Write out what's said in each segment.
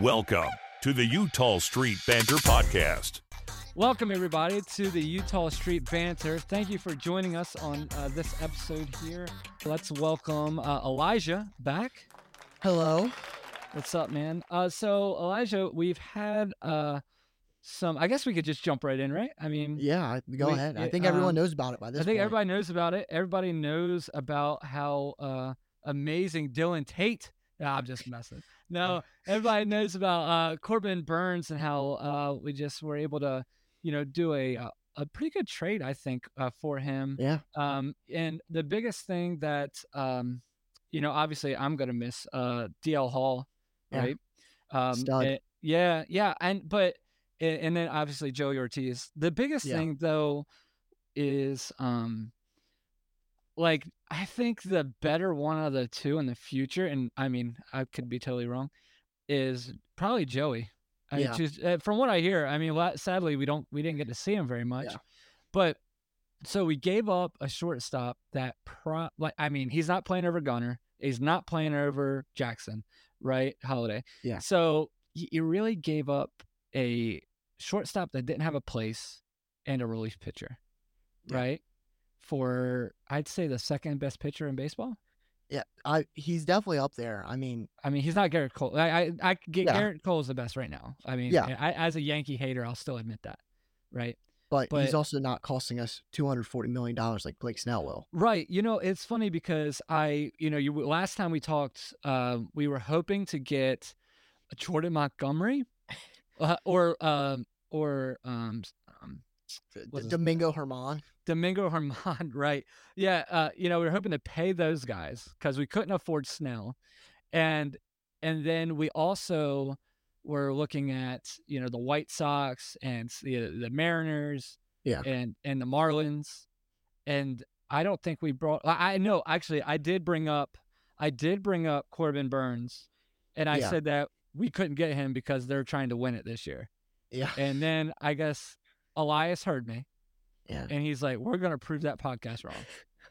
Welcome to the Utah Street Banter Podcast. Welcome, everybody, to the Utah Street Banter. Thank you for joining us on uh, this episode here. Let's welcome uh, Elijah back. Hello. What's up, man? Uh, so, Elijah, we've had uh, some, I guess we could just jump right in, right? I mean, Yeah, go We- ahead. I think everyone um, knows about it by this I think point. everybody knows about it. Everybody knows about how uh, amazing Dylan Tate. Nah, I'm just messing. No, everybody knows about uh, Corbin Burnes and how uh, we just were able to, you know, do a a, a pretty good trade, I think, uh, for him. Yeah. Um, and the biggest thing that, um, you know, obviously I'm gonna miss uh, DL Hall, Yeah. right? Um, Stud. and- yeah, yeah, and but and, and then obviously Joey Ortiz. The biggest Yeah. thing though is um like I think the better one of the two in the future, and I mean I could be totally wrong, is probably Joey. I Yeah. just uh, from what I hear, I mean, sadly we don't we didn't get to see him very much, Yeah. but so we gave up a shortstop that pro like I mean he's not playing over Gunnar, he's not playing over Jackson, right? Holliday. Yeah. So you really gave up a shortstop that didn't have a place and a relief pitcher, Yeah. right? For I'd say the second best pitcher in baseball. Yeah, I he's definitely up there. I mean, I mean, he's not Gerrit Cole. I I, I get Yeah. Gerrit Cole's the best right now. I mean, Yeah. I, as a Yankee hater, I'll still admit that, right? but, But- he's also not costing us two hundred forty million dollars like Blake Snell will. Right. You know, it's funny because I, you know, you last time we talked, um, we were hoping to get Jordan Montgomery, uh, or um, or um, s- What's his- Domingo Germán. Domingo Germán. Right. Yeah. Uh, you know, we were hoping to pay those guys because we couldn't afford Snell, and and then we also were looking at you know the White Sox and the the Mariners Yeah. and and the Marlins, and I don't think we brought. I, I know actually I did bring up I did bring up Corbin Burnes, and I Yeah. said that we couldn't get him because they're trying to win it this year. Yeah. And then I guess Elias heard me, Yeah. and he's like, "We're gonna prove that podcast wrong."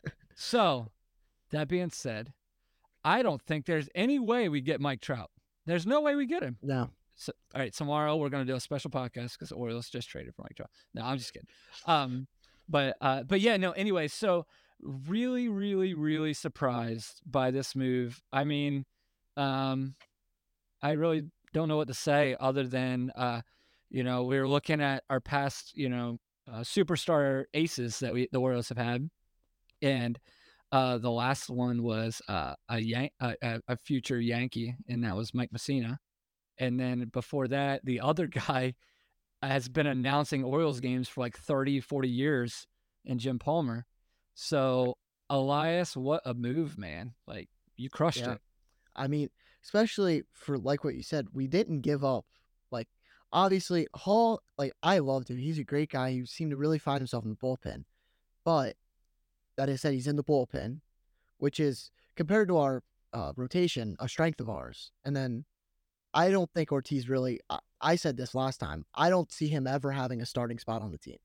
so, that being said, I don't think there's any way we get Mike Trout. There's no way we get him. No. So, all right, tomorrow we're gonna do a special podcast because Orioles just traded for Mike Trout. No, I'm just kidding. Um, but uh, but yeah, no. Anyway, so really, really, really surprised by this move. I mean, um, I really don't know what to say other than uh, you know, we were looking at our past, you know, uh, superstar aces that we the Orioles have had, and uh, the last one was uh, a, Yan- a a- future Yankee, and that was Mike Mussina. And then before that, the other guy has been announcing Orioles games for like 30, 40 years, and Jim Palmer. So Elias, what a move, man! Like you crushed Yeah. it. I mean, especially for like what you said, we didn't give up. Obviously, Hall, like, I loved him. He's a great guy. He seemed to really find himself in the bullpen. But that I said, he's in the bullpen, which is compared to our uh, rotation, a strength of ours. And then I don't think Ortiz really, I, I said this last time, I don't see him ever having a starting spot on the team.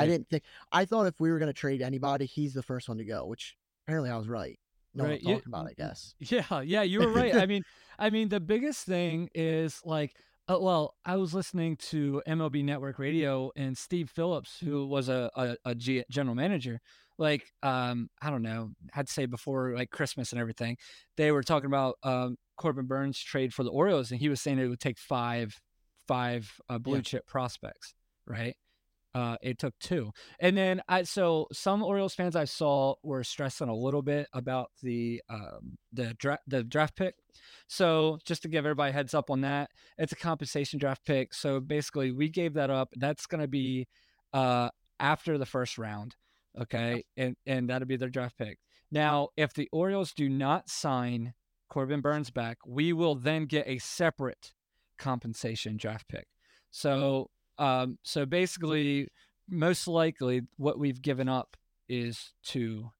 I didn't think, I thought if we were going to trade anybody, he's the first one to go, which apparently I was right. No Right, one you- talking about, I guess. Yeah, yeah, you were right. I mean, I mean, the biggest thing is like, uh, well, I was listening to MLB Network Radio and Steve Phillips, who was a, a, a G- general manager, like, um, I don't know, I'd say before like Christmas and everything, they were talking about um, Corbin Burnes trade for the Orioles, and he was saying it would take five, five uh, blue Yeah. chip prospects, right? Uh, it took two, and then I so some Orioles fans I saw were stressing a little bit about the um, the draft the draft pick. So just to give everybody a heads up on that, it's a compensation draft pick. So basically, we gave that up. That's going to be uh, after the first round, okay, and and that'll be their draft pick. Now, if the Orioles do not sign Corbin Burnes back, we will then get a separate compensation draft pick. So um, so basically, most likely, what we've given up is two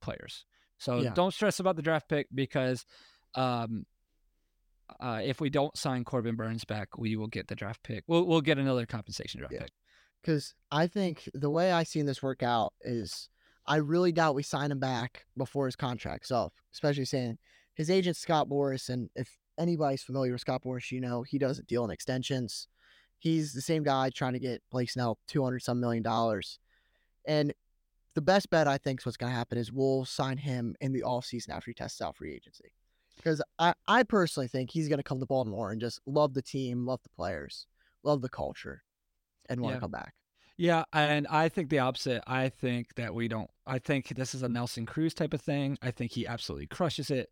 players. So Yeah. don't stress about the draft pick because um, uh, if we don't sign Corbin Burnes back, we will get the draft pick. We'll we'll get another compensation draft Yeah. pick. Because I think the way I seen this work out is I really doubt we sign him back before his contract's up, especially saying his agent Scott Boras. and if anybody's familiar with Scott Boras, you know he doesn't deal in extensions. He's the same guy trying to get Blake Snell two hundred some million dollars, and the best bet I think is what's going to happen is we'll sign him in the offseason after he tests out free agency. Because I, I personally think he's going to come to Baltimore and just love the team, love the players, love the culture, and want to Yeah. come back. Yeah, and I think the opposite. I think that we don't. I think this is a Nelson Cruz type of thing. I think he absolutely crushes it,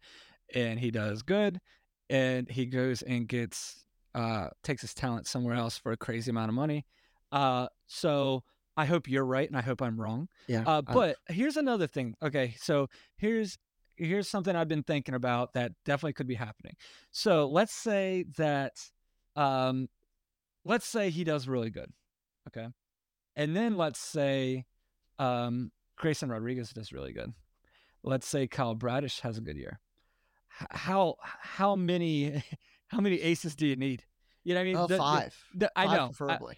and he does good, and he goes and gets uh takes his talent somewhere else for a crazy amount of money. Uh, so I hope you're right, and I hope I'm wrong. Yeah. Uh, I- but here's another thing. Okay, so here's here's something I've been thinking about that definitely could be happening. So let's say that, um, let's say he does really good. Okay, and then let's say, um, Grayson Rodriguez does really good. Let's say Kyle Bradish has a good year. How how many how many aces do you need? You know what I mean? oh, The- the- five. the- I Five know. I- preferably.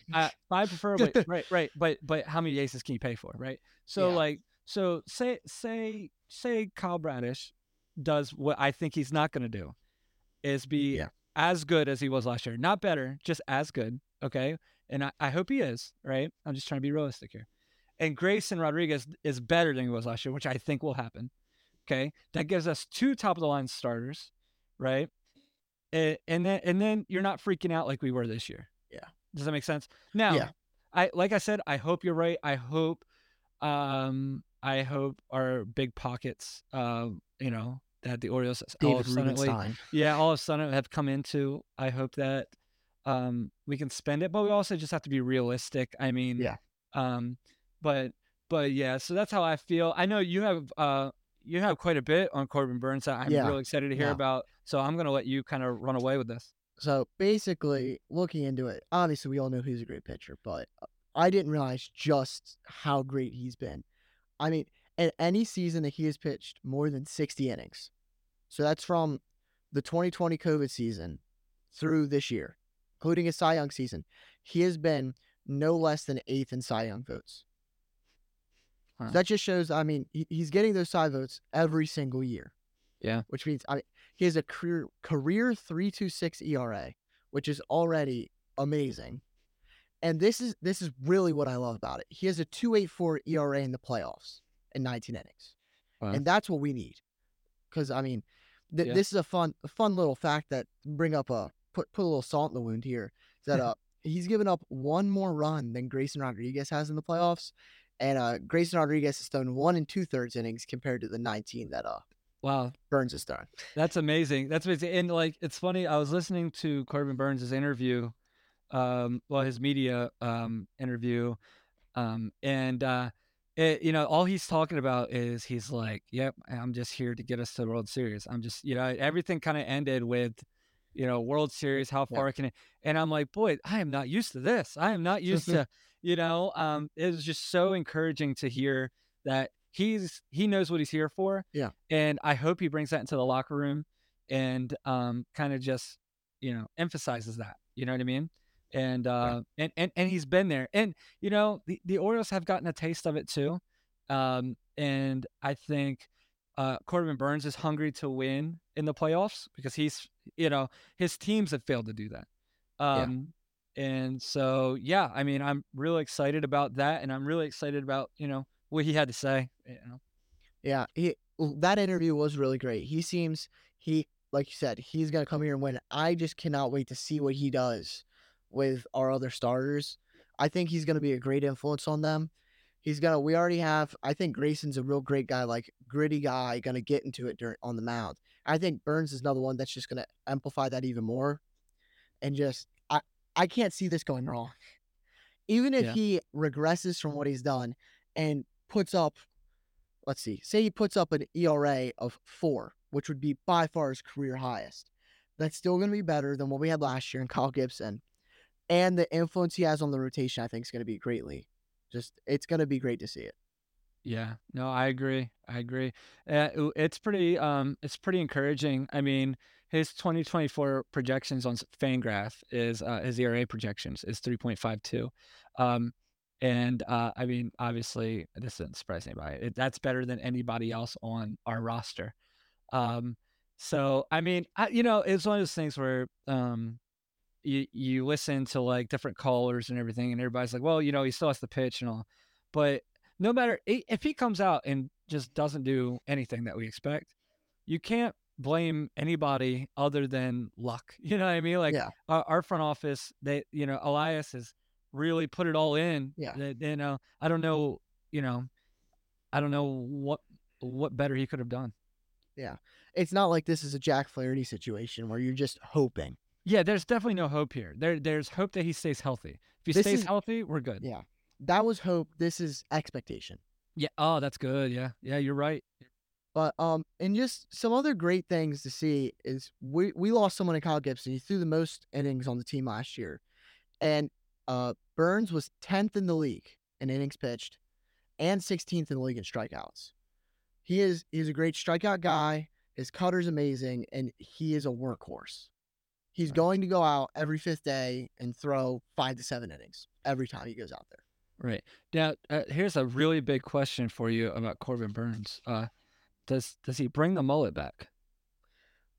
five preferably, right, right. But but how many aces can you pay for, right? So Yeah. like so say say say Kyle Bradish does what I think he's not going to do, is be Yeah. as good as he was last year, not better, just as good. Okay, and I, I hope he is. Right, I'm just trying to be realistic here. And Grayson Rodriguez is better than he was last year, which I think will happen. Okay, that gives us two top of the line starters, right? And, and then and then you're not freaking out like we were this year. Yeah. Does that make sense? Now, Yeah. I like I said, I hope you're right. I hope, um, I hope our big pockets, uh, you know, that the Orioles all David of a sudden, Rubenstein. yeah, all of a sudden have come into. I hope that, um, we can spend it, but we also just have to be realistic. I mean, Yeah. um, but but yeah, so that's how I feel. I know you have uh you have quite a bit on Corbin Burnes that I'm Yeah. really excited to hear Yeah. about. So I'm gonna let you kind of run away with this. So basically, looking into it, obviously we all know he's a great pitcher, but uh, I didn't realize just how great he's been. I mean, in any season that he has pitched more than 60 innings, so that's from the 2020 COVID season through this year, including his Cy Young season, he has been no less than eighth in Cy Young votes. So that just shows, I mean, he, he's getting those side votes every single year. Yeah. Which means, I mean, he has a career career 326 ERA, which is already amazing. And this is this is really what I love about it. He has a 284 ERA in the playoffs in 19 innings. Wow. And that's what we need. Cuz I mean, th- Yeah. this is a fun a fun little fact that bring up a put put a little salt in the wound here. Is that uh he's given up one more run than Grayson Rodriguez has in the playoffs. And uh Grayson Rodriguez has thrown one and two thirds innings compared to the 19 that uh Wow, Burnes has thrown. That's amazing. That's amazing. And like, it's funny. I was listening to Corbin Burnes' interview, um, well, his media um interview, um, and uh, it, you know, all he's talking about is he's like, "Yep, I'm just here to get us to the World Series. I'm just, you know, everything kind of ended with." You know, World Series, how Yeah. far can it? And I'm like, boy, I am not used to this. I am not used to, you know, um, it was just so encouraging to hear that he's he knows what he's here for. Yeah. And I hope he brings that into the locker room and um kind of just, you know, emphasizes that. You know what I mean? And uh and, and and he's been there. And you know, the, the Orioles have gotten a taste of it too. Um and I think uh Corbin Burnes is hungry to win in the playoffs because he's you know, his teams have failed to do that. Um and so yeah, I mean I'm really excited about that and I'm really excited about, you know, what he had to say. You know. Yeah, he that interview was really great. He seems he like you said, he's gonna come here and win. I just cannot wait to see what he does with our other starters. I think he's gonna be a great influence on them. He's gonna we already have I think Grayson's a real great guy, like gritty guy, gonna get into it during on the mound. I think Burnes is another one that's just gonna amplify that even more. And just I can't see this going wrong. Even if Yeah. he regresses from what he's done and puts up let's see, say he puts up an ERA of four, which would be by far his career highest. That's still going to be better than what we had last year in Kyle Gibson. And the influence he has on the rotation, I think, is going to be greatly. Just, it's going to be great to see it. Yeah, no, I agree. I agree. Uh, it's pretty, um, it's pretty encouraging. I mean, his 2024 projections on Fangraph is uh, his ERA projections is 3.52. Um, and uh, I mean, obviously, this doesn't surprise anybody. It, that's better than anybody else on our roster. Um, So I mean, I, you know, it's one of those things where um, you you listen to like different callers and everything, and everybody's like, well, you know, he still has to pitch and all, but no matter if he comes out and just doesn't do anything that we expect, you can't blame anybody other than luck. You know what I mean? Like Yeah. our, our front office, they, you know, Elias has really put it all in. Yeah. That, you know, I don't know, you know, I don't know what what better he could have done. Yeah. It's not like this is a Jack Flaherty situation where you're just hoping. Yeah, there's definitely no hope here. There, there's hope that he stays healthy. If he This stays is- healthy, we're good. Yeah. That was hope. This is expectation. Yeah. Oh, that's good. Yeah. Yeah, you're right. But um, and just some other great things to see is we we lost someone in Kyle Gibson. He threw the most innings on the team last year, and uh, Burnes was tenth in the league in innings pitched, and 16th in the league in strikeouts. He is he's a great strikeout guy. His cutter's amazing, and he is a workhorse. He's going to go out every fifth day and throw five to seven innings every time he goes out there. Right. Now, uh, here's a really big question for you about Corbin Burnes. Uh, does does he bring the mullet back?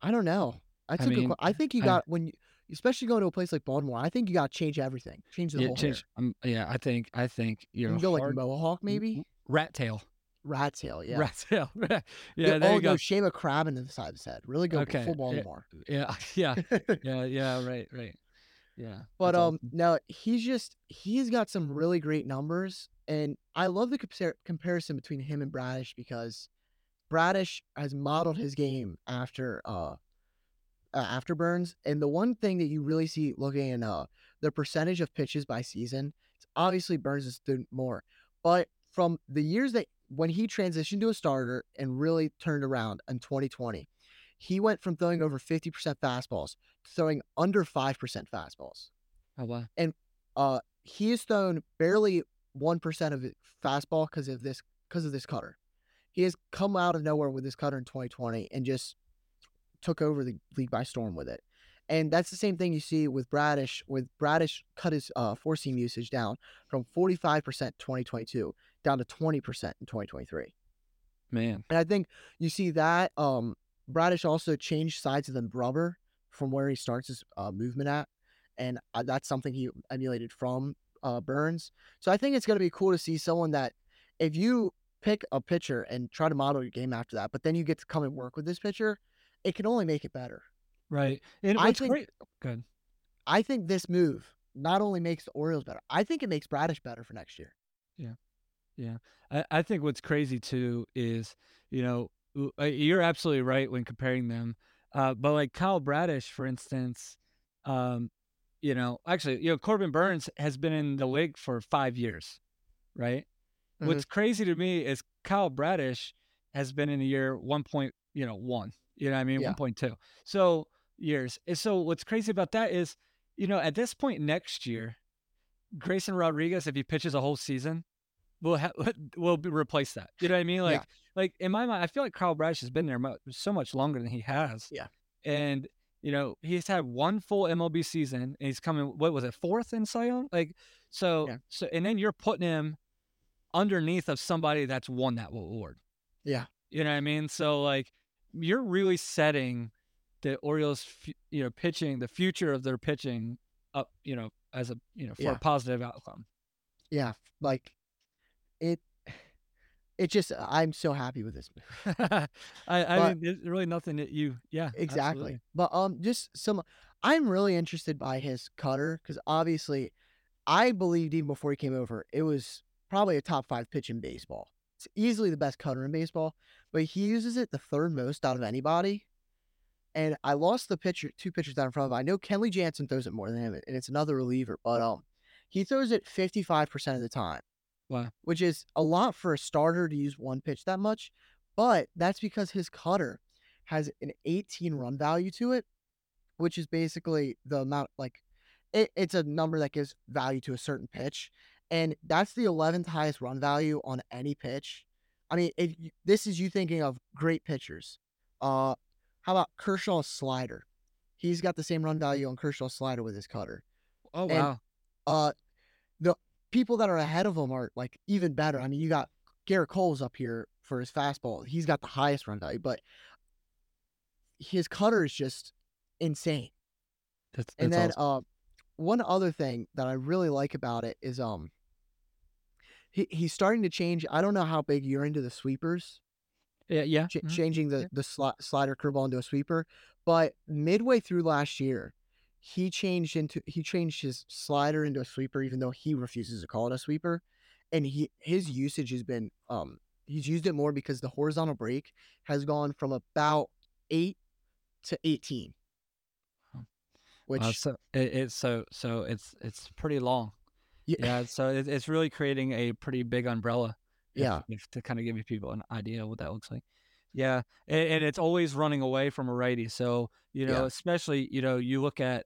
I don't know. That's I a good. mean, que- I think you I- got when you, especially going to a place like Baltimore. I think you got to change everything. Change the Yeah, whole change- um, yeah, I think I think you know You go like hard- mohawk maybe. rat tail. Rat tail, yeah. Rat tail. yeah, Yeah, there oh you go. no, shave a crab into the side of his head. Really go Okay, full yeah. Baltimore. Yeah, yeah, yeah, yeah. Right, right. Yeah. But um, awesome. no, he's just he's got some really great numbers, and I love the compar- comparison between him and Bradish because Bradish has modeled his game after uh, uh after Burnes, and the one thing that you really see looking at uh the percentage of pitches by season, it's obviously Burnes is doing more, but from the years that when he transitioned to a starter and really turned around in 2020, he went from throwing over 50% fastballs to throwing under 5% fastballs oh wow. And uh he has thrown barely one percent of it fastball because of this because of this cutter. He has come out of nowhere with this cutter in 2020 and just took over the league by storm with it. And that's the same thing you see with Bradish. With Bradish cut his uh, four seam usage down from 45% 2022 down to 20% in 2023. Man. And I think you see that um Bradish also changed sides of the rubber from where he starts his uh, movement at, and uh, that's something he emulated from uh, Burnes. So I think it's going to be cool to see someone that if you pick a pitcher and try to model your game after that, but then you get to come and work with this pitcher, it can only make it better. Right. And I think- great. Good. I think this move not only makes the Orioles better, I think it makes Bradish better for next year. Yeah. Yeah. I, I think what's crazy too is, you know, uh, you're absolutely right when comparing them. Uh, but like Kyle Bradish, for instance, um, you know, actually, you know, Corbin Burnes has been in the league for five years, right? Mhm. What's crazy to me is Kyle Bradish has been in a year one point, you know, one. You know, what I mean, Yeah. one point two. So years. And so what's crazy about that is, you know, at this point next year, Grayson Rodriguez, if he pitches a whole season, will ha- will be, replace that. You know what I mean? Like, Yeah. like in my mind, I feel like Kyle Bradish has been there so much longer than he has. Yeah. And you know, he's had one full MLB season, and he's coming. What was it, fourth in Cy Young? Like, so, Yeah. so, and then you're putting him underneath of somebody that's won that award. Yeah. You know what I mean? So like, you're really setting the Orioles, you know, pitching the future of their pitching up, you know, as a you know for Yeah. a positive outcome. Yeah, like it. It just I'm so happy with this move. I, I But- mean, there's really nothing that you, yeah, Exactly. absolutely. But um, just some. I'm really interested by his cutter because obviously, I believed even before he came over, it was probably a top five pitch in baseball. It's easily the best cutter in baseball, but he uses it the third most out of anybody. And I lost the pitcher, two pitchers down in front of him. I know Kenley Jansen throws it more than him, and it's another reliever, but um, he throws it 55% of the time. Wow. Which is a lot for a starter to use one pitch that much, but that's because his cutter has an 18 run value to it, which is basically the amount like it, it's a number that gives value to a certain pitch, and that's the 11th highest run value on any pitch. I mean, if you, this is you thinking of great pitchers, uh, how about Kershaw's slider? He's got the same run value on Kershaw's slider with his cutter. Oh And- wow. Uh, the people that are ahead of him are like even better. I mean, you got Gerrit Cole's up here for his fastball. He's got the highest run value, but his cutter is just insane. That's, And that's then uh, one other thing that I really like about it is um, he he's starting to change. I don't know how big you're into the sweepers, yeah, yeah. ch- mhm. changing the yeah. the sli- slider curveball into a sweeper. But midway through last year, he changed into he changed his slider into a sweeper, even though he refuses to call it a sweeper. And he his usage has been um he's used it more because the horizontal break has gone from about eight to eighteen, which Uh, so it, it's so so it's it's pretty long. Yeah, Yeah, so it, it's really creating a pretty big umbrella. if- Yeah. if, to kind of give you people an idea of what that looks like. Yeah, and, and it's always running away from a righty. So you know, Yeah. especially you know, you look at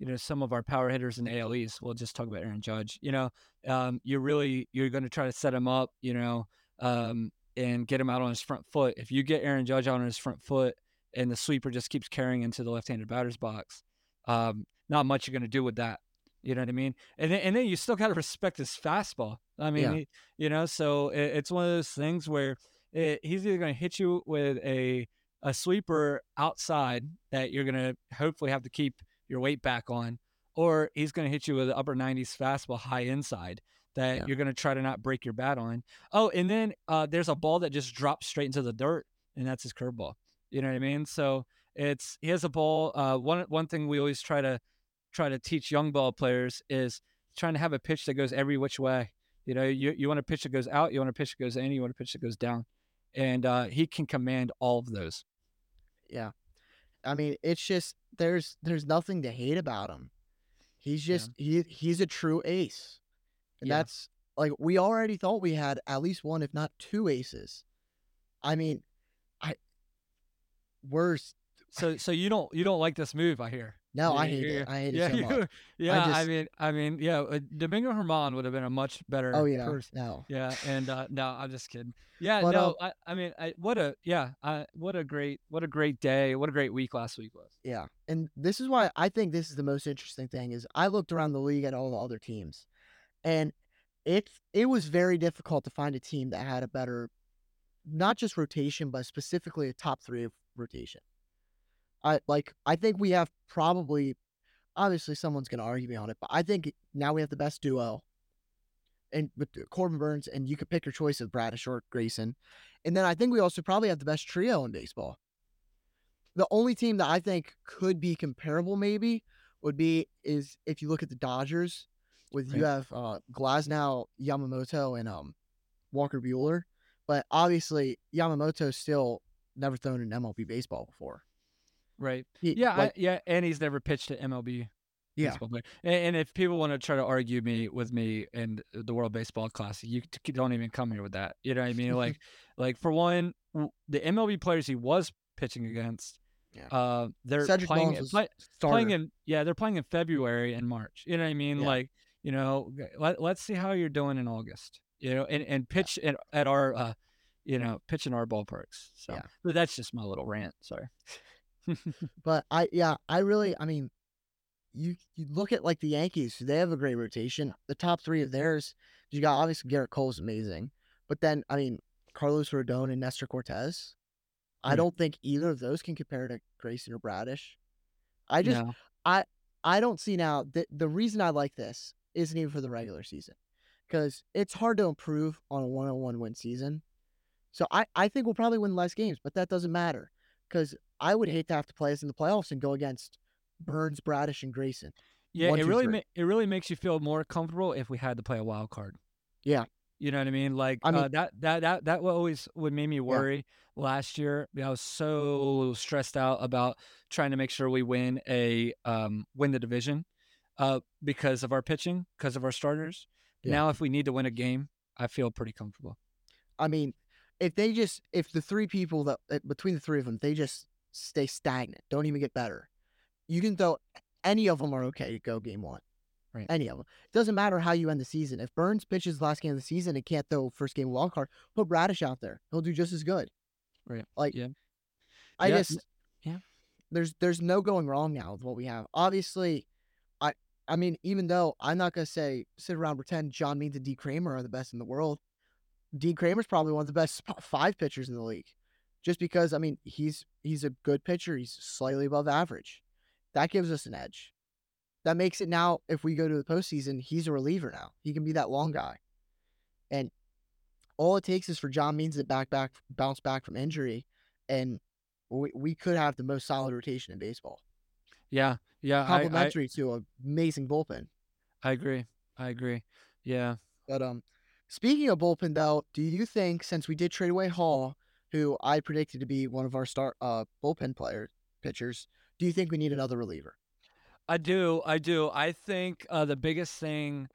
you know some of our power hitters in ALEs, We'll just talk about Aaron Judge. You know, um, you're really you're going to try to set him up. You know, um, and get him out on his front foot. If you get Aaron Judge out on his front foot and the sweeper just keeps carrying into the left-handed batter's box, um, not much you're going to do with that. You know what I mean? And then, and then you still got to respect his fastball. I mean, Yeah. he- you know, so it, it's one of those things where it, he's either going to hit you with a a sweeper outside that you're going to hopefully have to keep your weight back on, or he's going to hit you with an upper 90s fastball high inside that Yeah. you're going to try to not break your bat on. Oh, and then uh, there's a ball that just drops straight into the dirt, and that's his curveball. You know what I mean? So it's he has a ball. Uh, one one thing we always try to try to teach young ball players is trying to have a pitch that goes every which way. You know, you, you want a pitch that goes out, you want a pitch that goes in, you want a pitch that goes down. And uh, he can command all of those. Yeah. I mean, it's just there's there's nothing to hate about him. He's Yeah. just he he's a true ace. And Yeah. that's like we already thought we had at least one, if not two aces. I mean, I we're So so you don't you don't like this move, I hear. No, I hate yeah, it. I hate yeah, it so much. yeah. I, just- mean, I mean, yeah. uh, Domingo Germán would have been a much better. Oh yeah. person. No. Yeah, and uh, no, I'm just kidding. Yeah, But, no, I, I mean, I, what a yeah, I, what a great, what a great day, what a great week last week was. Yeah. And this is why I think this is the most interesting thing is I looked around the league at all the other teams. And it it was very difficult to find a team that had a better not just rotation, but specifically a top three rotation. I like I think we have probably obviously someone's gonna argue me on it, but I think now we have the best duo. And with Corbin Burnes, and you could pick your choice of Bradish or Grayson. And then I think we also probably have the best trio in baseball. The only team that I think could be comparable, maybe, would be is if you look at the Dodgers, with you have uh, Glasnow, Yamamoto, and um, Walker Buehler. But obviously, Yamamoto's still never thrown an MLB baseball before. Right. He- Yeah, like, I, yeah, and he's never pitched to MLB. yeah. And, and if people want to try to argue me with me and the World Baseball Classic, you don't even come here with that. You know what I mean? Like, like for one, the MLB players he was pitching against, Yeah. uh, they're Cedric playing, play- playing in yeah, they're playing in February and March. You know what I mean? Yeah. Like, you know, let, let's see how you're doing in August. You know, and and pitch at, at our uh, you know, pitch in our ballparks. So, Yeah. but that's just my little rant. Sorry. But I yeah, I really mm. I mean, you you look at like the Yankees, they have a great rotation. The top three of mm-hmm. theirs, you got obviously Gerrit Cole's amazing, but then I mean Carlos Rodon and Nestor Cortes. I mm. don't think either of those can compare to Grayson or Bradish. I just No. I don't see now that the reason I like this isn't even for the regular season, because it's hard to improve on a one on one win season. So I I think we'll probably win less games, but that doesn't matter, because I would hate to have to play us in the playoffs and go against Burnes, Bradish, and Grayson. Yeah, One, it two, really ma- it really makes you feel more comfortable if we had to play a wild card. Yeah. You know what I mean? Like I mean- uh, that that that that always would make me worry last year. I was so stressed out about trying to make sure we win a um win the division uh because of our pitching, because of our starters. Yeah. Now if we need to win a game, I feel pretty comfortable. I mean, if they just if the three people that uh, between the three of them they just stay stagnant, don't even get better, you can throw any of them are okay to go game one. Right. Any of them. It doesn't matter how you end the season. If Burnes pitches the last game of the season and can't throw first game wild card, put Bradish out there. He'll do just as good. Right. Like Yeah. I Yeah, just yeah. There's there's no going wrong now with what we have. Obviously, I I mean, even though I'm not gonna say sit around pretend John Means and D Kremer are the best in the world, D Kremer's probably one of the best five pitchers in the league. just because I mean he's he's a good pitcher. He's slightly above average. That gives us an edge. That makes it now. If we go to the postseason, he's a reliever now. He can be that long guy, and all it takes is for John Means to back back bounce back from injury, and we, we could have the most solid rotation in baseball. Yeah, yeah, I, I, Complementary to an amazing bullpen. I agree. I agree. Yeah. But um, speaking of bullpen though, do you think since we did trade away Hall, who I predicted to be one of our star uh bullpen player pitchers, do you think we need another reliever? I do. I do. I think uh, the biggest thing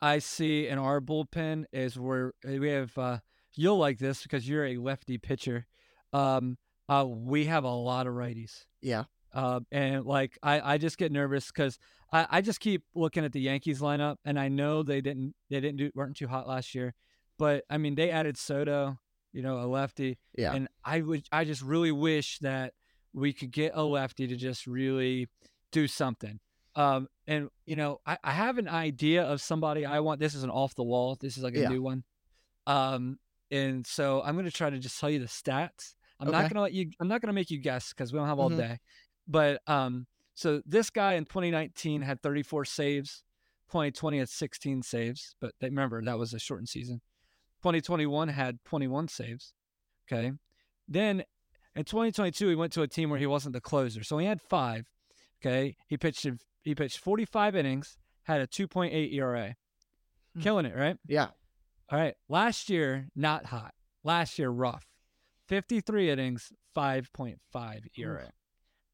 I see in our bullpen is where we have. Uh, you'll like this because you're a lefty pitcher. Um, uh, we have a lot of righties. Yeah. Uh, and like I, I just get nervous because I, I just keep looking at the Yankees lineup, and I know they didn't they didn't do weren't too hot last year, but I mean they added Soto, you know, a lefty, Yeah. and I would I just really wish that we could get a lefty to just really do something. Um, and you know, I, I have an idea of somebody I want. This is an off the wall. This is like a Yeah. new one. Um, and so I'm gonna try to just tell you the stats. I'm not gonna let you. I'm not gonna make you guess because we don't have all Mhm. day. But um, so this guy in 2019 had 34 saves. 2020 had 16 saves, but they, remember that was a shortened season. 2021 had 21 saves. Okay, then in 2022 he went to a team where he wasn't the closer, so he had five. Okay, he pitched in- he pitched 45 innings, had a 2.8 ERA, Hmm. killing it, right? Yeah. All right. Last year, not hot. Last year, rough. 53 innings, 5.5 ERA.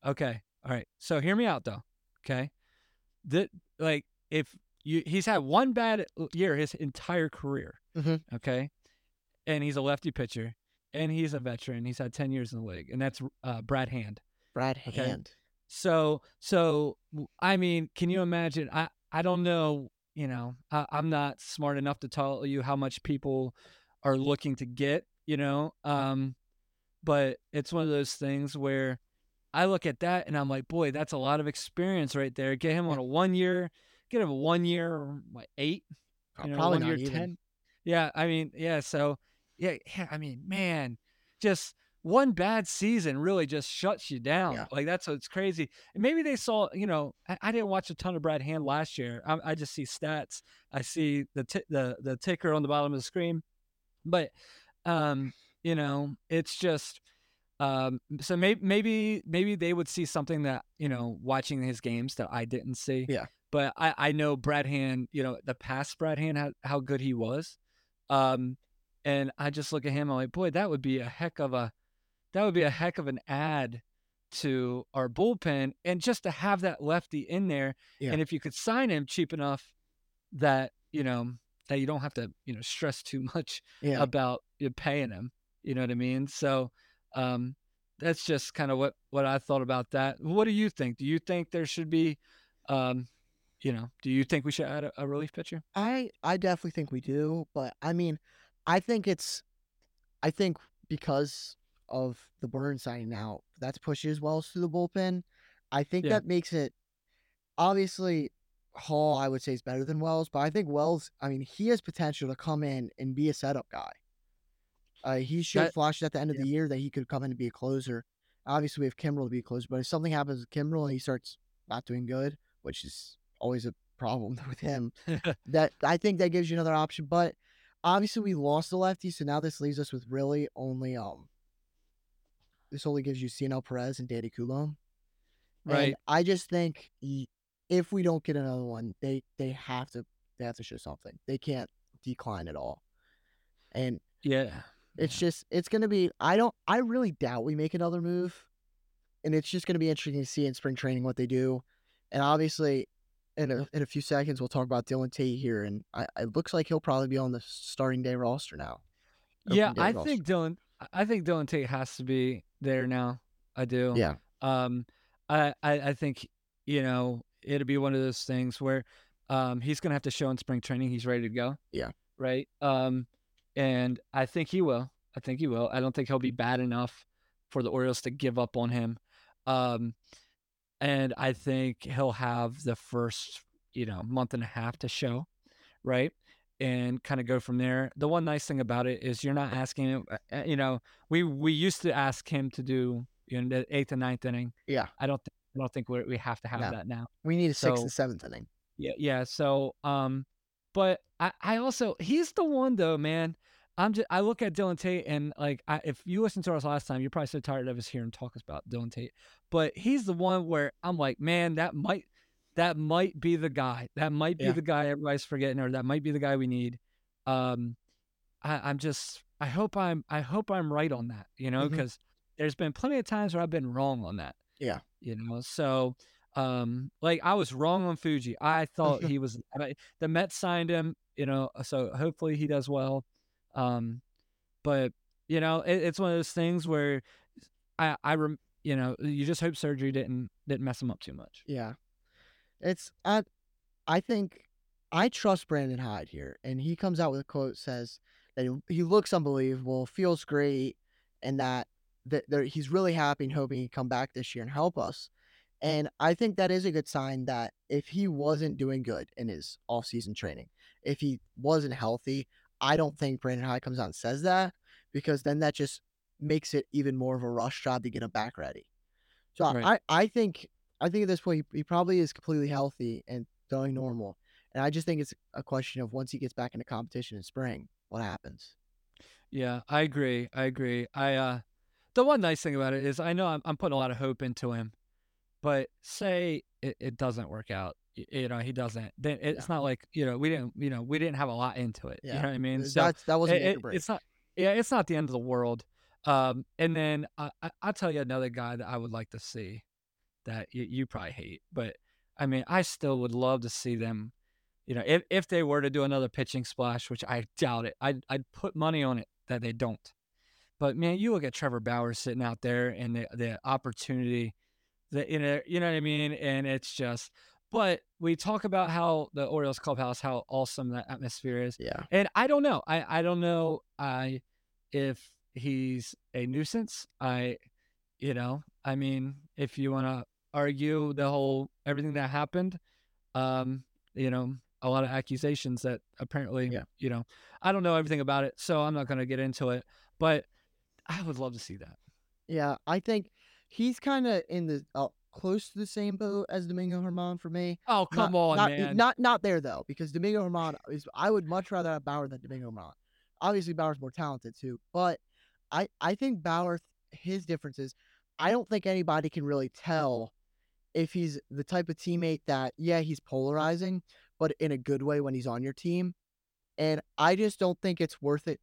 Okay. All right. So hear me out though. Okay. That like if you he's had one bad year his entire career. Mhm. Okay. And he's a lefty pitcher and he's a veteran. He's had 10 years in the league and that's uh, Brad Hand. Brad Okay. Hand. So, so I mean, can you imagine? I I don't know. You know, I, I'm not smart enough to tell you how much people are looking to get. You know, um, but it's one of those things where I look at that and I'm like, boy, that's a lot of experience right there. Get him on a one year, get him a one year, what eight? Uh, You know, Probably one year even. ten. Yeah, I mean, yeah. So, yeah, yeah. I mean, man, just one bad season really just shuts you down. Yeah. Like that's what's crazy. And maybe they saw, you know, I, I didn't watch a ton of Brad Hand last year. I, I just see stats. I see the t- the the ticker on the bottom of the screen, but um, you know, it's just. Um, so maybe maybe maybe they would see something that you know watching his games that I didn't see. Yeah. But I I know Brad Hand, you know the past Brad Hand how, how good he was, um, and I just look at him. I'm like, boy, that would be a heck of a, that would be a heck of an ad to our bullpen, and just to have that lefty in there, Yeah. and if you could sign him cheap enough that you know that you don't have to you know stress too much Yeah. about you paying him. You know what I mean? So um, that's just kind of what what I thought about that. What do you think? Do you think there should be, um, you know, do you think we should add a, a relief pitcher? I I definitely think we do, but I mean, I think it's, I think because of the burn signing now, that's pushes Wells to the bullpen. I think Yeah. that makes it obviously Hall. I would say is better than Wells, but I think Wells. I mean, he has potential to come in and be a setup guy. Uh, he showed That- flashes at the end of yeah. the year that he could come in and be a closer. Obviously, we have Kimbrel to be a closer, but if something happens with Kimbrel and he starts not doing good, which is always a problem with him, that I think that gives you another option. But obviously, we lost the lefty, so now this leaves us with really only um. This only gives you Cionel Perez and Danny Coulombe. Right. And I just think if we don't get another one, they they have to they have to show something. They can't decline at all. And yeah. It's just it's gonna be I don't I really doubt we make another move. And it's just gonna be interesting to see in spring training what they do. And obviously in a in a few seconds we'll talk about Dylan Tate here and I, it looks like he'll probably be on the starting day roster now. Yeah, I roster. think Dylan. I- think Dylan Tate has to be there now. I do. Yeah. Um, I, I, I think you know it'll be one of those things where um, he's gonna have to show in spring training he's ready to go. Yeah. Right. Um, and I think he will. I think he will. I don't think he'll be bad enough for the Orioles to give up on him. Um, and I think he'll have the first you know month and a half to show, right? and kind of go from there. The one nice thing about it is you're not asking him. uh, uh, You know, we we used to ask him to do you know the eighth and ninth inning. Yeah. I don't think I don't think we we have to have No. that now. We need a sixth and seventh inning. Yeah, yeah. So, um, but I, I also he's the one though, man. I'm just I look at Dylan Tate and like I, if you listened to us last time, you're probably so tired of us hearing talk about Dylan Tate. But he's the one where I'm like, man, that might that might be the guy. That might be Yeah. the guy everybody's forgetting, or that might be the guy we need. Um, I, I'm just I hope I'm I hope I'm right on that, you know, because there's been plenty of times where I've been wrong on that. Yeah. You know, so um like I was wrong on Fuji. I thought he was the Mets signed him, you know, so hopefully he does well. Um but you know, it, it's one of those things where I I rem, you know, you just hope surgery didn't didn't mess him up too much. Yeah. It's I I think I trust Brandon Hyde here. And he comes out with a quote says that he, he looks unbelievable, feels great, and that that he's really happy and hoping he come back this year and help us. And I think that is a good sign that if he wasn't doing good in his off-season training, if he wasn't healthy, I don't think Brandon Hyde comes out and says that because then that just makes it even more of a rush job to get him back ready. So I- Right. I, I think I think at this point he, he probably is completely healthy and throwing normal. And I just think it's a question of once he gets back into competition in spring, what happens? Yeah, I agree. I agree. I uh the one nice thing about it is I know I'm I'm putting a lot of hope into him. But say it, it doesn't work out. You know, he doesn't. Then it's not like, you know, we didn't, you know, we didn't have a lot into it. You know what I mean? So That's that wasn't it- make or it- it's not yeah it's not the end of the world um and then I, I, i'll tell you another guy that i would like to see that you, you probably hate but i mean i still would love to see them you know if, if they were to do another pitching splash which i doubt it I'd, I'd put money on it that they don't but man you look at trevor bauer sitting out there and the, the opportunity that you know you know what i mean and it's just but we talk about how the orioles clubhouse how awesome that atmosphere is yeah. and I don't know. I I don't know. I if he's a nuisance. I, you know. I mean, if you want to argue the whole everything that happened, um, you know, a lot of accusations that apparently, Yeah. you know, I don't know everything about it, so I'm not going to get into it. But I would love to see that. Yeah. I think he's kind of in the uh, close to the same boat as Domingo Germán for me. Oh come not, on, not, man! Not not there though, because Domingo Germán is. I would much rather have Bauer than Domingo Germán. Obviously, Bauer's more talented too, but I I think Bauer his differences. I don't think anybody can really tell if he's the type of teammate that yeah he's polarizing, but in a good way when he's on your team, and I just don't think it's worth it.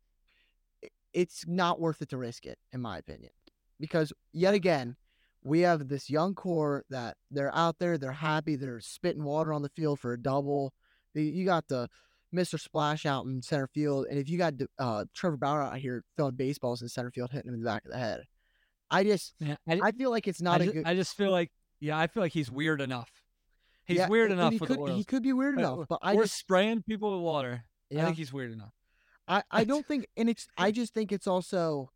It's not worth it to risk it, in my opinion, because yet again we have this young core that they're out there, they're happy, they're spitting water on the field for a double. You got the Mr. Splash out in center field, and if you got uh, Trevor Bauer out here throwing baseballs in center field, hitting him in the back of the head, I just Man, I, I feel like it's not a just, good. I just feel like, yeah, I feel like he's weird enough. He's yeah, weird enough He could, he could be weird Uh, enough, but I We're just spraying people with water. I think he's weird enough. I, I don't think, and it's I just think it's also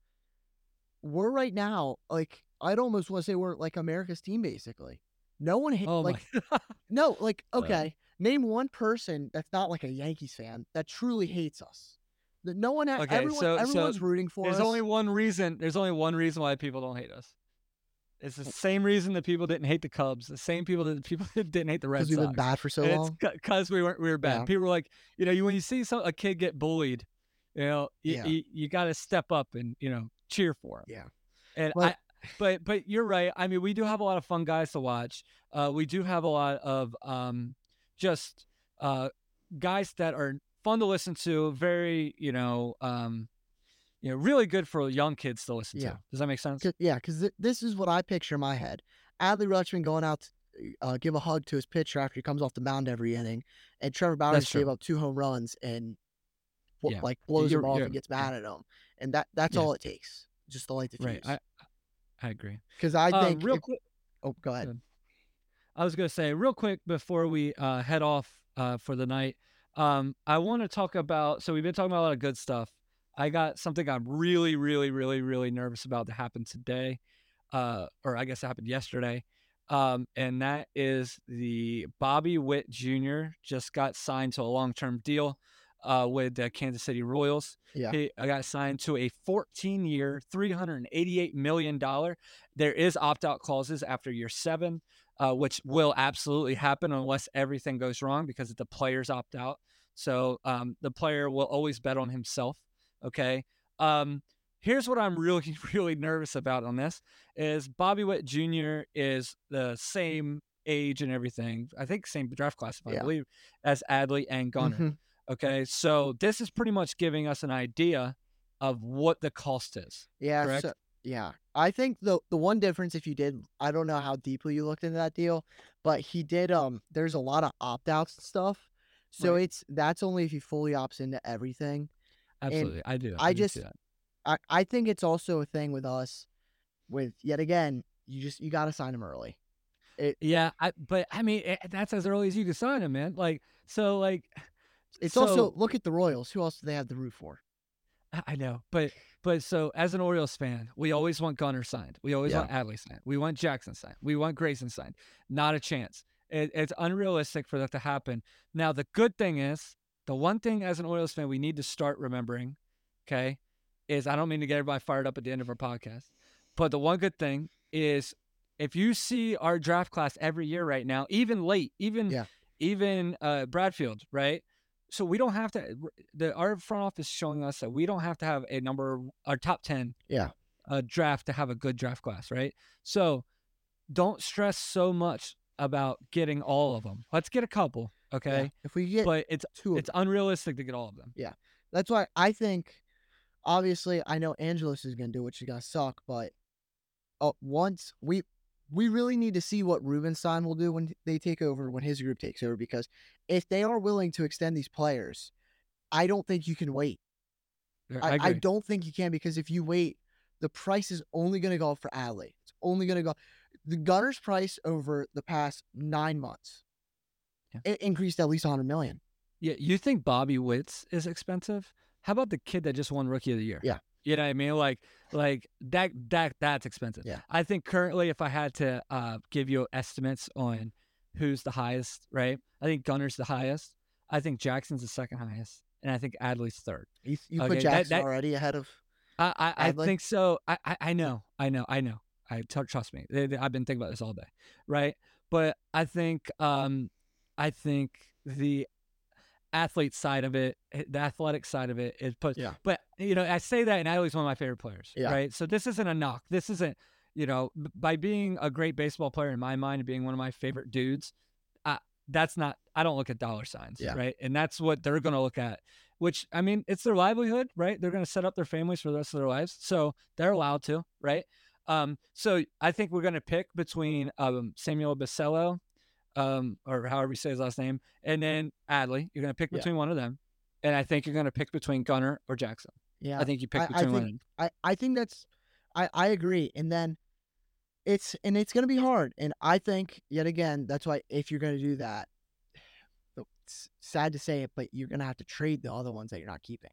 we're right now like I'd almost want to say we're like America's team basically. No one hit Oh like no like okay. Name one person that's not like a Yankees fan that truly hates us. That no one, ha- Okay, everyone, so- so everyone's rooting for There's us. only one reason. There's only one reason why people don't hate us. It's the eh same reason that people didn't hate the Cubs. The same people that people didn't hate the Red because we've been bad for so And long. It's because we weren't we were bad. Yeah. People were like, you know, you when you see some a kid get bullied, you know, you, Yeah. you, you got to step up and you know cheer for him. Yeah. And But- I, but but you're right. I mean, we do have a lot of fun guys to watch. Uh, we do have a lot of um, just uh, guys that are fun to listen to. Very, you know, um, you know, really good for young kids to listen Yeah. to. Does that make sense? 'Cause- yeah, because th- this is what I picture in my head. Adley Rutschman going out to uh, give a hug to his pitcher after he comes off the mound every inning, and Trevor Bauer gave up two home runs and Yeah. like blows him You're- off and gets mad at him, and that that's Yeah. all it takes, just the light the Right. fuse. I I agree. Because I Uh, think real if- quick. oh, go ahead. I was going to say real quick before we uh, head off uh, for the night. Um, I want to talk about. So we've been talking about a lot of good stuff. I got something I'm really, really, really, really nervous about to happen today, uh, or I guess it happened yesterday, um, and that is the Bobby Witt Jr. just got signed to a long-term deal. Uh, with the Kansas City Royals. Yeah. He uh, got signed to a 14 year, $388 million. There is opt out clauses after year seven, uh, which will absolutely happen unless everything goes wrong because the players opt out. So um, the player will always bet on himself. Okay. Um, here's what I'm really, really nervous about on this is Bobby Witt Jr. is the same age and everything. I think same draft class, I Yeah. believe, as Adley and Gunnar. Mhm. Okay, so this is pretty much giving us an idea of what the cost is. Yeah. Correct? So, yeah. I think the the one difference if you did I don't know how deeply you looked into that deal, but he did um there's a lot of opt outs and stuff. So Right. it's that's only if you fully opts into everything. Absolutely, I do. I do see just-. I, I think it's also a thing with us with yet again, you just you gotta sign him early. yeah, I, but I mean eh, that's as early as you can sign him, man. Like so, like It's so- also look at the Royals. Who else do they have the root for? I- I know, but but so as an Orioles fan, we always want Gunnar signed. We always Yeah. want Adley signed. We want Jackson signed. We want Grayson signed. Not a chance. It, it's unrealistic for that to happen. Now the good thing is, the one thing as an Orioles fan we need to start remembering, okay, is I don't mean to get everybody fired up at the end of our podcast, but the one good thing is if you see our draft class every year right now, even late, even Yeah. even uh, Bradfield, right? So we don't have to. The our front office is showing us that we don't have to have a number, our top ten, Yeah. uh, draft to have a good draft class, right? So don't stress so much about getting all of them. Let's get a couple, Yeah. okay? If we get But it's two it's unrealistic to get all of them. Yeah. That's why I think, obviously, I know Angelos is gonna do, what is gonna suck. But uh, once we we really need to see what Rubenstein will do when they take over, when his group takes over, because if they are willing to extend these players, I don't think you can wait. I, I, I, don't think you can because if you wait, the price is only gonna go up for Adley. It's only gonna go. The Gunnar's price over the past nine months, Yeah. it increased at least 100 million. Yeah, you think Bobby Witt's is expensive? How about the kid that just won Rookie of the Year? Yeah. You know what I mean? Like, like that, that, that's expensive. Yeah. I think currently, if I had to uh, give you estimates on who's the highest, right? I think Gunnar's the highest. I think Jackson's the second highest, and I think Adley's third. You, you Okay, put that- Jackson that- already ahead of. I, I, I think so. I, I, I know, I know, I know. I t- trust me. They- they- I've been thinking about this all day, right? But I think, um, I think the athlete side of it, eh, the athletic side of it, is put. Yeah. But you know, I say that, and Adley's one of my favorite players, Yeah. right? So this isn't a knock. This isn't, you know, by being a great baseball player in my mind and being one of my favorite dudes. I, that's not. I don't look at dollar signs, Yeah. right? And that's what they're going to look at which I mean, it's their livelihood, right? They're going to set up their families for the rest of their lives, so they're allowed to, right? Um, so I think we're going to pick between um, Samuel Basallo, um, or however you say his last name, and then Adley. You're going to pick Yeah. between one of them, and I think you're going to pick between Gunnar or Jackson. Yeah, I think you pick I- I between one think- them. I, I think that's I, I agree. And then it's and it's gonna be hard. And I think yet again, that's why if you're gonna do that, it's sad to say it, but you're gonna have to trade the other ones that you're not keeping.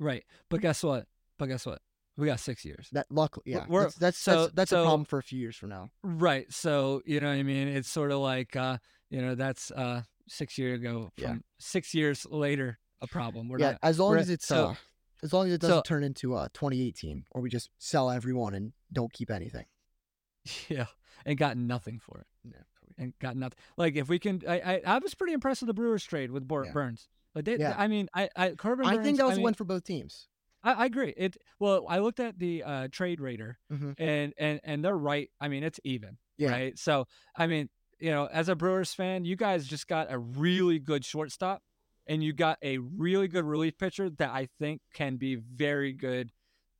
Right, but guess what? But guess what? We got six years. That luckily, yeah, we're- that's that's so- that's, that's so- a problem for a few years from now. Right. So, you know what I mean? It's sort of like, uh, you know, that's uh, six years ago from Yeah. six years later, a problem. We're yeah, not, as long as it's so- uh, as long as it doesn't turn into uh 2018 or we just sell everyone and don't keep anything. yeah, and got nothing for it. Yeah. and got nothing. Like if we can, I I, I was pretty impressed with the Brewers trade with Bor- Yeah. Burnes. Like they, Yeah. I mean, I I Corbin. I think that was I a mean, win for both teams. I, I agree. It well, I looked at the uh, trade rater, Mhm. and and and they're right. I mean, it's even. Yeah. Right. So I mean, you know, as a Brewers fan, you guys just got a really good shortstop, and you got a really good relief pitcher that I think can be very good.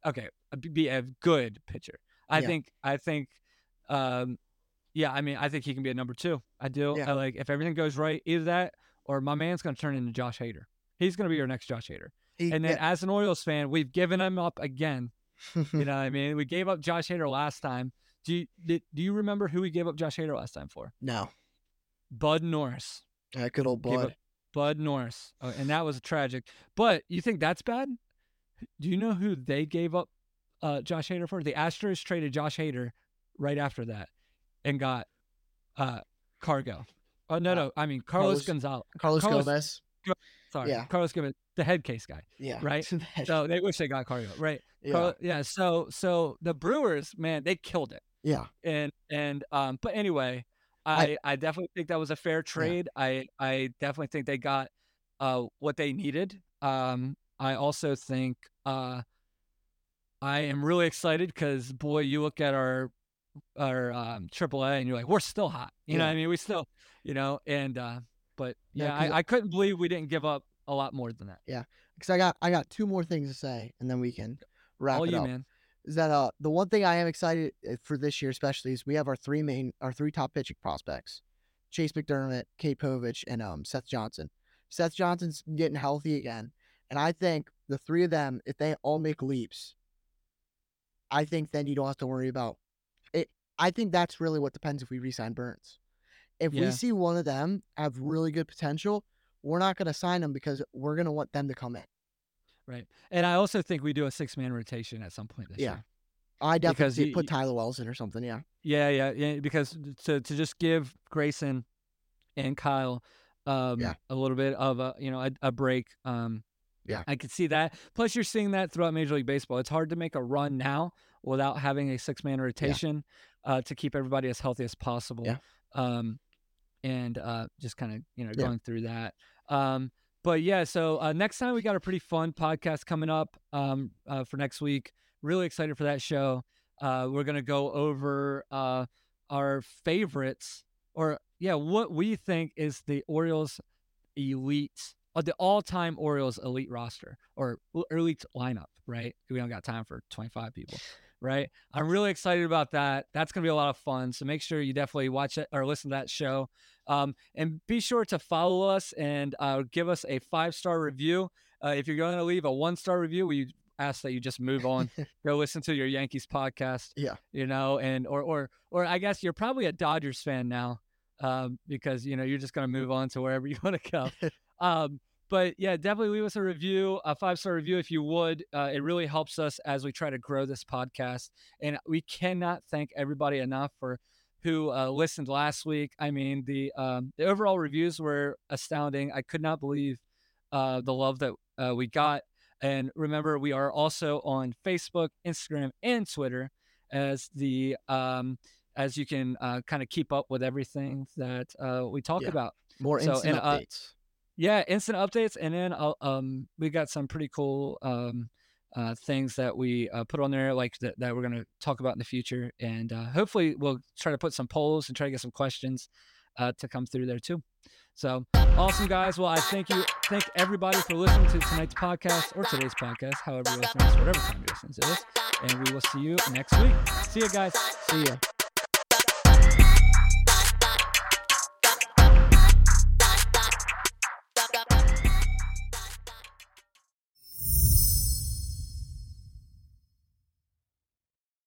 Okay, uh, be- be a good pitcher. I Yeah. think. I think. Um, yeah, I mean, I think he can be a number two. I do. Yeah. I like if everything goes right, either that or my man's going to turn into Josh Hader. He's going to be your next Josh Hader. He- And then as an Orioles fan, we've given him up again. You know what I mean? We gave up Josh Hader last time. Do you did, do you remember who we gave up Josh Hader last time for? no, Bud Norris. that good old blood. Bud Norris. Oh, and that was tragic. But you think that's bad? Do you know who they gave up uh, Josh Hader for? The Astros traded Josh Hader right after that and got uh, Cargo. Oh no, Uh, no, I mean Carlos, Carlos- Gonzalez. Carlos, Carlos- Gomez. Sorry, Yeah. Carlos Gomez. The head case guy, Yeah. right? So they wish they got Cargo, right? yeah. Yeah. So so the Brewers, man, they killed it, yeah. and and um, but anyway, I I definitely think that was a fair trade. I I definitely think they got uh what they needed. Um, I also think uh, I am really excited because boy, you look at our our um AAA and you're like, we're still hot. You know what I mean? We still, you know, and uh, but Yeah, yeah, I, I couldn't believe we didn't give up a lot more than that. Yeah, because I got I got two more things to say, and then we can wrap All it you, up. man. Is that uh the one thing I am excited uh, for this year, especially, is we have our three main our three top pitching prospects: Chase McDermott, Cade Povich, and um Seth Johnson. Seth Johnson's getting healthy again, and I think the three of them, if they all make leaps, I think then you don't have to worry about it. I think that's really what depends if we resign Burnes. If Yeah. we see one of them have really good potential, we're not going to sign them because we're going to want them to come in. Right. And I also think we do a six man rotation at some point this Yeah. year. I definitely Because you- put Tyler Wells in or something. Yeah. Yeah, yeah, yeah. Because to to just give Grayson and Kyle um Yeah. a little bit of a you know a, a break. Um Yeah. I could see that. Plus you're seeing that throughout Major League Baseball. It's hard to make a run now without having a six man rotation uh to keep everybody as healthy as possible. Yeah. Um and uh just kind of, you know, Yeah. going through that. Um but yeah, so uh, next time we got a pretty fun podcast coming up um, uh, for next week. Really excited for that show. Uh, we're gonna go over uh, our favorites, or yeah, what we think is the Orioles elite, or the all-time Orioles elite roster or elite lineup. Right? We don't got time for 25 people. Right? I'm really excited about that. That's gonna be a lot of fun. So make sure you definitely watch it or listen to that show. Um, and be sure to follow us and uh, give us a five star review. Uh, if you're going to leave a one star review, we ask that you just move on, go listen to your Yankees podcast. Yeah. you know, and or or or I guess you're probably a Dodgers fan now, um, because you know you're just gonna move on to wherever you want to go. um, but yeah, definitely leave us a review, a five star review if you would. Uh, it really helps us as we try to grow this podcast, and we cannot thank everybody enough for who uh, listened last week. I mean, the um, the overall reviews were astounding. I could not believe uh, the love that uh, we got. And remember, we are also on Facebook, Instagram, and Twitter as the um, as you can uh, kind of keep up with everything that uh, we talk Yeah. about. More So, instant and, updates. Yeah, instant updates, and then I'll, um, we got some pretty cool um, uh, things that we uh, put on there, like that, that we're going to talk about in the future, and uh, hopefully we'll try to put some polls and try to get some questions uh, to come through there too. So awesome, guys! Well, I thank you, thank everybody for listening to tonight's podcast or today's podcast, however you listen to this, whatever time you listen to this, and we will see you next week. See you guys. See ya.